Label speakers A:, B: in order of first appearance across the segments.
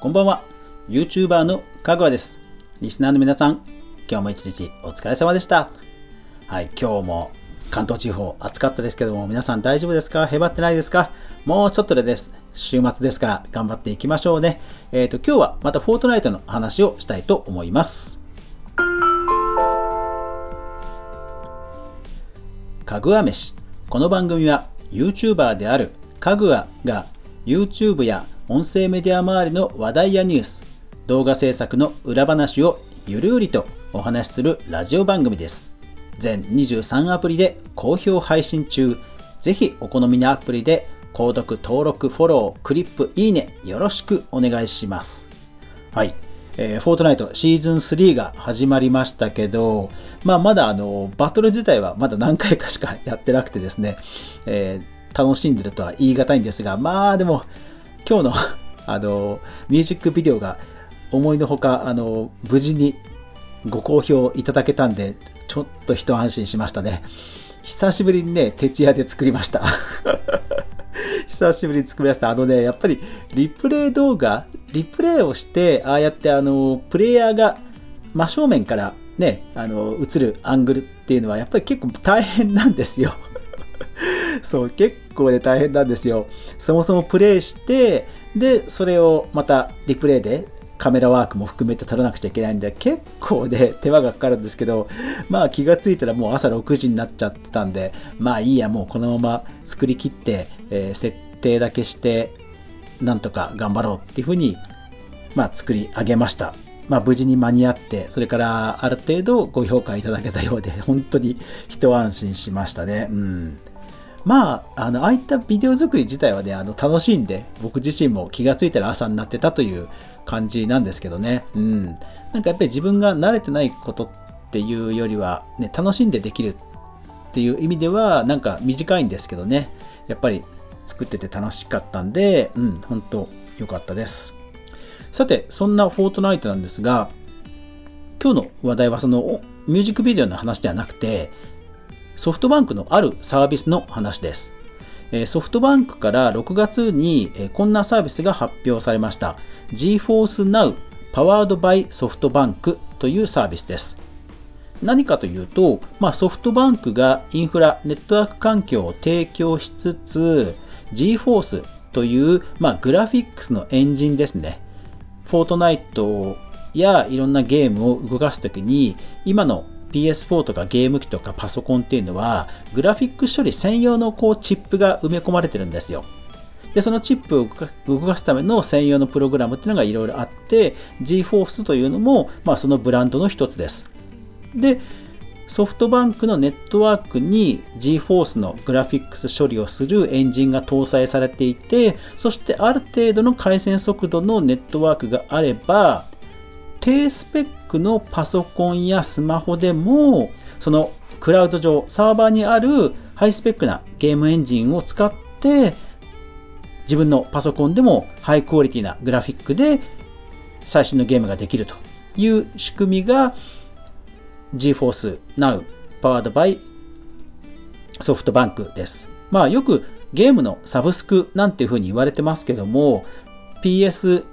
A: こんばんは。YouTuber のかぐわです。リスナーの皆さん今日も一日お疲れ様でした。はい今日も関東地方暑かったですけども皆さん大丈夫ですか？へばってないですか？もうちょっとでです。週末ですから頑張っていきましょうね。えっ、ー、と今日はまたフォートナイトの話をしたいと思います。かぐわ飯。この番組は YouTuber であるかぐわが YouTube や音声メディア周りの話題やニュース、動画制作の裏話をゆるうりとお話しするラジオ番組です。全23アプリで好評配信中。ぜひお好みのアプリで購読、登録、フォロー、クリップ、いいね、よろしくお願いします。はい。えー、フォートナイトシーズン3が始まりましたけど、まあ、まだあのバトル自体はまだ何回かしかやってなくてですね、えー楽しんでるとは言い難いんですが、まあでも、今日の あの、ミュージックビデオが思いのほか、あの、無事にご好評いただけたんで、ちょっと一安心しましたね。久しぶりにね、徹夜で作りました。久しぶりに作りました。あのね、やっぱりリプレイ動画、リプレイをして、ああやってあの、プレイヤーが真正面からね、あの、映るアングルっていうのはやっぱり結構大変なんですよ。そう、結構ね、大変なんですよ。そもそもプレイして、で、それをまたリプレイでカメラワークも含めて撮らなくちゃいけないんで、結構ね、手間がかかるんですけど、まあ気がついたらもう朝6時になっちゃってたんで、まあいいや、もうこのまま作りきって、えー、設定だけして、なんとか頑張ろうっていうふうに、まあ作り上げました。まあ、無事に間に合って、それからある程度ご評価いただけたようで、本当に一安心しましたね。うん。まあ、あの、ああいったビデオ作り自体はね、あの、楽しんで、僕自身も気がついたら朝になってたという感じなんですけどね。うん。なんかやっぱり自分が慣れてないことっていうよりは、ね、楽しんでできるっていう意味では、なんか短いんですけどね。やっぱり作ってて楽しかったんで、うん、本当良かったです。さて、そんなフォートナイトなんですが、今日の話題はそのミュージックビデオの話ではなくて、ソフトバンクのあるサービスの話です。ソフトバンクから6月にこんなサービスが発表されました。GForce Now Powered by ソフトバンクというサービスです。何かというと、まあ、ソフトバンクがインフラ、ネットワーク環境を提供しつつ、GForce という、まあ、グラフィックスのエンジンですね。フォートナイトやいろんなゲームを動かすときに、今の PS4 とかゲーム機とかパソコンっていうのは、グラフィック処理専用のこうチップが埋め込まれてるんですよ。で、そのチップを動かすための専用のプログラムっていうのがいろいろあって、GForce というのも、まあ、そのブランドの一つです。で、ソフトバンクのネットワークに GForce のグラフィックス処理をするエンジンが搭載されていて、そしてある程度の回線速度のネットワークがあれば、低スペックのパソコンやスマホでも、そのクラウド上、サーバーにあるハイスペックなゲームエンジンを使って、自分のパソコンでもハイクオリティなグラフィックで最新のゲームができるという仕組みが GForce Now Powered by ソフトバンクです。まあよくゲームのサブスクなんていうふうに言われてますけども PS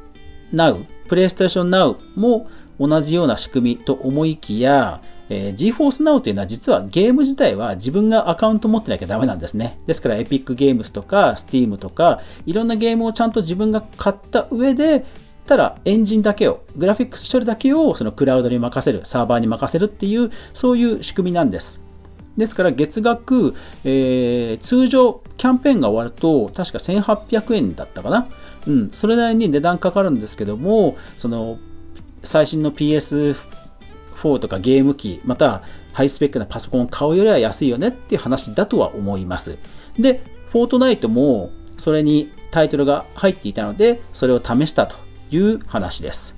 A: Now プレイステーション Now も同じような仕組みと思いきや、えー、GForce Now というのは実はゲーム自体は自分がアカウント持ってなきゃダメなんですね。ですから Epic Games とか Steam とかいろんなゲームをちゃんと自分が買った上でただエンジンだけを、グラフィックス処理だけをそのクラウドに任せる、サーバーに任せるっていう、そういう仕組みなんです。ですから月額、えー、通常キャンペーンが終わると確か1800円だったかな。うん、それなりに値段かかるんですけども、その最新の PS4 とかゲーム機、またハイスペックなパソコンを買うよりは安いよねっていう話だとは思います。で、フォートナイトもそれにタイトルが入っていたので、それを試したという話です。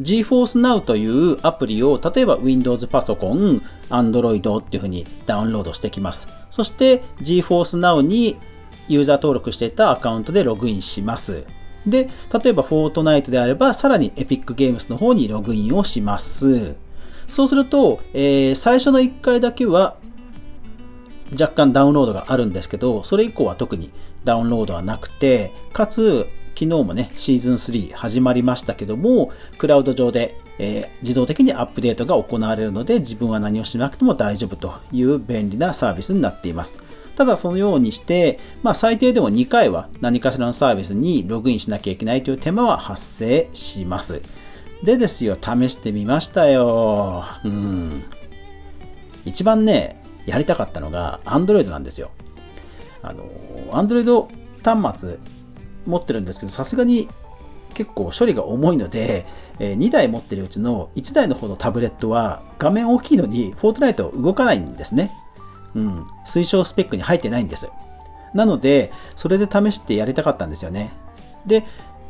A: GForce Now というアプリを例えば Windows パソコン、Android っていうふうにダウンロードしてきます。そして GForce Now にユーザー登録していたアカウントでログインします。で、例えば Fortnite であればさらに Epic Games の方にログインをします。そうすると、えー、最初の1回だけは若干ダウンロードがあるんですけど、それ以降は特にダウンロードはなくて、かつ、昨日もね、シーズン3始まりましたけども、クラウド上で、えー、自動的にアップデートが行われるので、自分は何をしなくても大丈夫という便利なサービスになっています。ただそのようにして、まあ、最低でも2回は何かしらのサービスにログインしなきゃいけないという手間は発生します。でですよ、試してみましたよ。うん。一番ね、やりたかったのが Android なんですよ。あの、Android 端末持ってるんですけど、さすがに結構処理が重いので、え2台持ってるうちの1台の方のタブレットは画面大きいのにフォートナイト動かないんですね。うん。推奨スペックに入ってないんです。なので、それで試してやりたかったんですよね。で、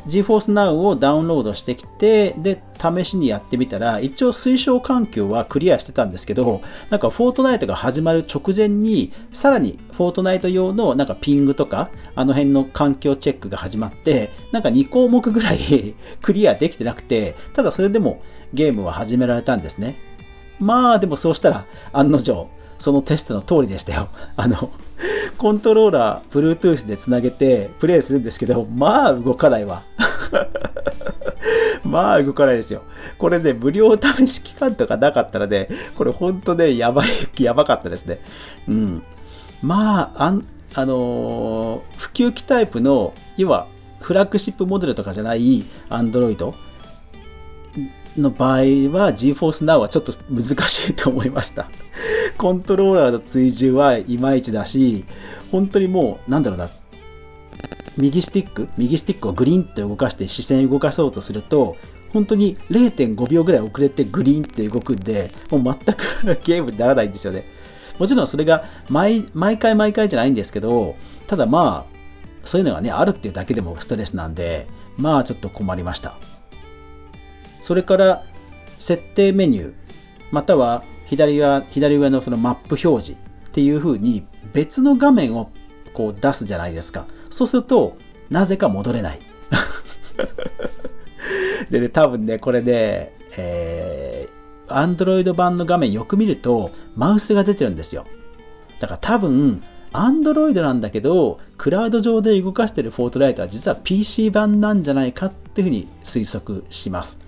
A: GeForce Now をダウンロードしてきて、で、試しにやってみたら、一応推奨環境はクリアしてたんですけど、なんかフォートナイトが始まる直前に、さらにフォートナイト用のなんかピングとか、あの辺の環境チェックが始まって、なんか2項目ぐらい クリアできてなくて、ただそれでもゲームは始められたんですね。まあでもそうしたら案の定、そのテストの通りでしたよ。あの、コントローラー、Bluetooth でつなげてプレイするんですけど、まあ動かないわ。まあ動かないですよ。これね、無料試し期間とかなかったらね、これほんとね、やばい、やばかったですね。うん。まあ、ああのー、普及機タイプの、要は、フラッグシップモデルとかじゃない Android の場合は GForce Now はちょっと難しいと思いました。コントローラーの追従はいまいちだし、本当にもう、なんだろうな、右スティック、右スティックをグリーンって動かして視線動かそうとすると、本当に0.5秒ぐらい遅れてグリーンって動くんで、もう全くゲームにならないんですよね。もちろんそれが毎毎回毎回じゃないんですけど、ただまあ、そういうのがね、あるっていうだけでもストレスなんで、まあちょっと困りました。それから設定メニュー、または左側左上のそのマップ表示っていう風に別の画面をこう出すじゃないですか。そうすると、なぜか戻れない。でね、多分ね、これね、えー、Android 版の画面よく見ると、マウスが出てるんですよ。だから多分、Android なんだけど、クラウド上で動かしてるフォートライトは実は PC 版なんじゃないかっていうふうに推測します。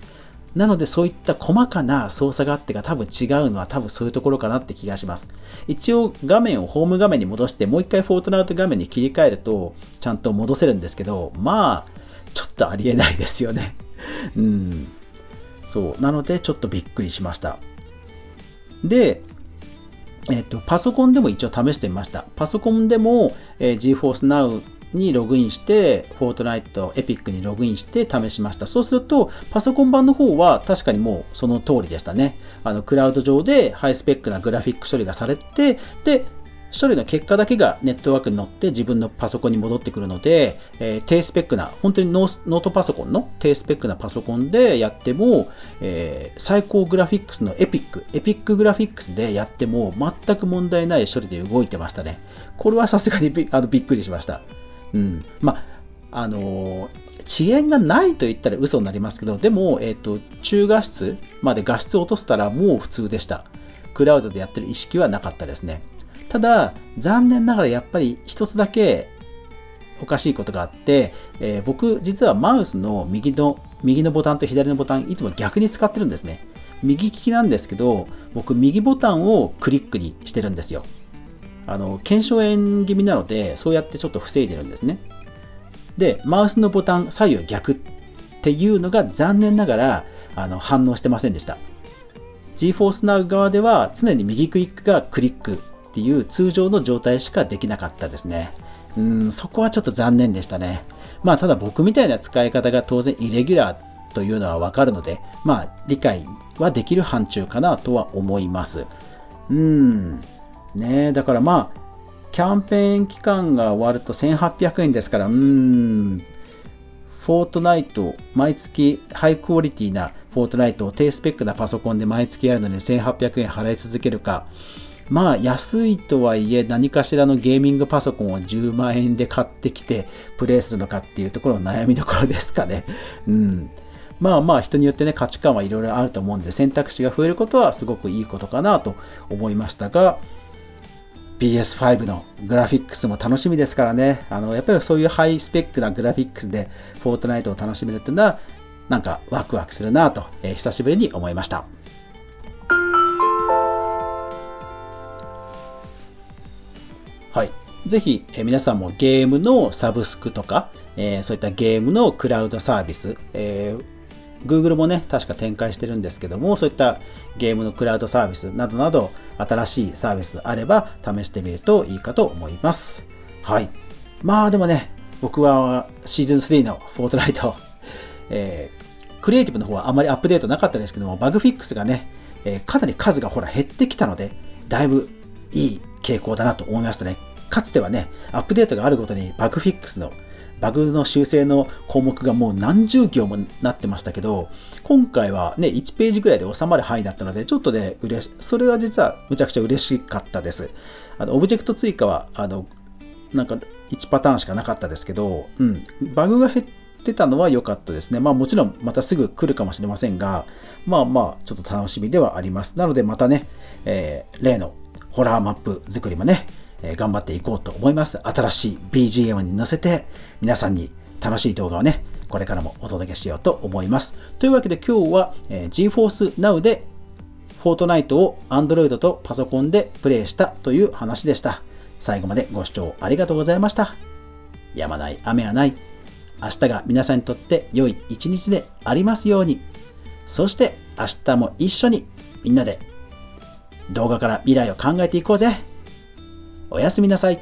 A: なのでそういった細かな操作があってが多分違うのは多分そういうところかなって気がします。一応画面をホーム画面に戻してもう一回フォートナイト画面に切り替えるとちゃんと戻せるんですけど、まあ、ちょっとありえないですよね。うん。そう。なのでちょっとびっくりしました。で、えっと、パソコンでも一応試してみました。パソコンでも、えー、GeForce Now にログインして、フォートナイト、エピックにログインして試しました。そうすると、パソコン版の方は確かにもうその通りでしたね。あの、クラウド上でハイスペックなグラフィック処理がされて、で、処理の結果だけがネットワークに乗って自分のパソコンに戻ってくるので、えー、低スペックな、本当にノートパソコンの低スペックなパソコンでやっても、えー、最高グラフィックスのエピック、エピックグラフィックスでやっても全く問題ない処理で動いてましたね。これはさすがにびあのびっくりしました。うん、まああの遅延がないと言ったら嘘になりますけど、でも、えっ、ー、と、中画質まで画質を落としたらもう普通でした。クラウドでやってる意識はなかったですね。ただ、残念ながらやっぱり一つだけおかしいことがあって、えー、僕、実はマウスの右の、右のボタンと左のボタン、いつも逆に使ってるんですね。右利きなんですけど、僕、右ボタンをクリックにしてるんですよ。あの腱鞘炎気味なのでそうやってちょっと防いでるんですね。でマウスのボタン左右逆っていうのが残念ながらあの反応してませんでした。GForce Now 側では常に右クリックがクリックっていう通常の状態しかできなかったですね。うんそこはちょっと残念でしたね。まあただ僕みたいな使い方が当然イレギュラーというのはわかるのでまあ理解はできる範疇かなとは思います。うん。ねだからまあ、キャンペーン期間が終わると1800円ですから、うーん、フォートナイト、毎月ハイクオリティなフォートナイトを低スペックなパソコンで毎月やるのに1800円払い続けるか、まあ安いとはいえ何かしらのゲーミングパソコンを10万円で買ってきてプレイするのかっていうところの悩みどころですかね。うん。まあまあ人によってね価値観はいろいろあると思うんで選択肢が増えることはすごくいいことかなと思いましたが PS5 のグラフィックスも楽しみですからね。あのやっぱりそういうハイスペックなグラフィックスでフォートナイトを楽しめるっていうのはなんかワクワクするなと、えー、久しぶりに思いました。はい。ぜひ、えー、皆さんもゲームのサブスクとか、えー、そういったゲームのクラウドサービス、えー Google もね、確か展開してるんですけども、そういったゲームのクラウドサービスなどなど、新しいサービスあれば試してみるといいかと思います。はい。まあでもね、僕はシーズン3のフォートナイト、えー、クリエイティブの方はあまりアップデートなかったですけども、バグフィックスがね、えー、かなり数がほら減ってきたので、だいぶいい傾向だなと思いましたね。かつてはね、アップデートがあるごとにバグフィックスのバグの修正の項目がもう何十行もなってましたけど、今回はね、1ページぐらいで収まる範囲だったので、ちょっとね、嬉し、それは実はむちゃくちゃ嬉しかったです。あの、オブジェクト追加は、あの、なんか1パターンしかなかったですけど、うん、バグが減ってたのは良かったですね。まあもちろんまたすぐ来るかもしれませんが、まあまあちょっと楽しみではあります。なのでまたね、えー、例のホラーマップ作りもね、え頑張っていこうと思います。新しい BGM に乗せて皆さんに楽しい動画をね、これからもお届けしようと思います。というわけで今日は、え GForce Now でフォートナイトを Android とパソコンでプレイしたという話でした。最後までご視聴ありがとうございました。やまない雨はない。明日が皆さんにとって良い一日でありますように。そして明日も一緒にみんなで動画から未来を考えていこうぜ。おやすみなさい。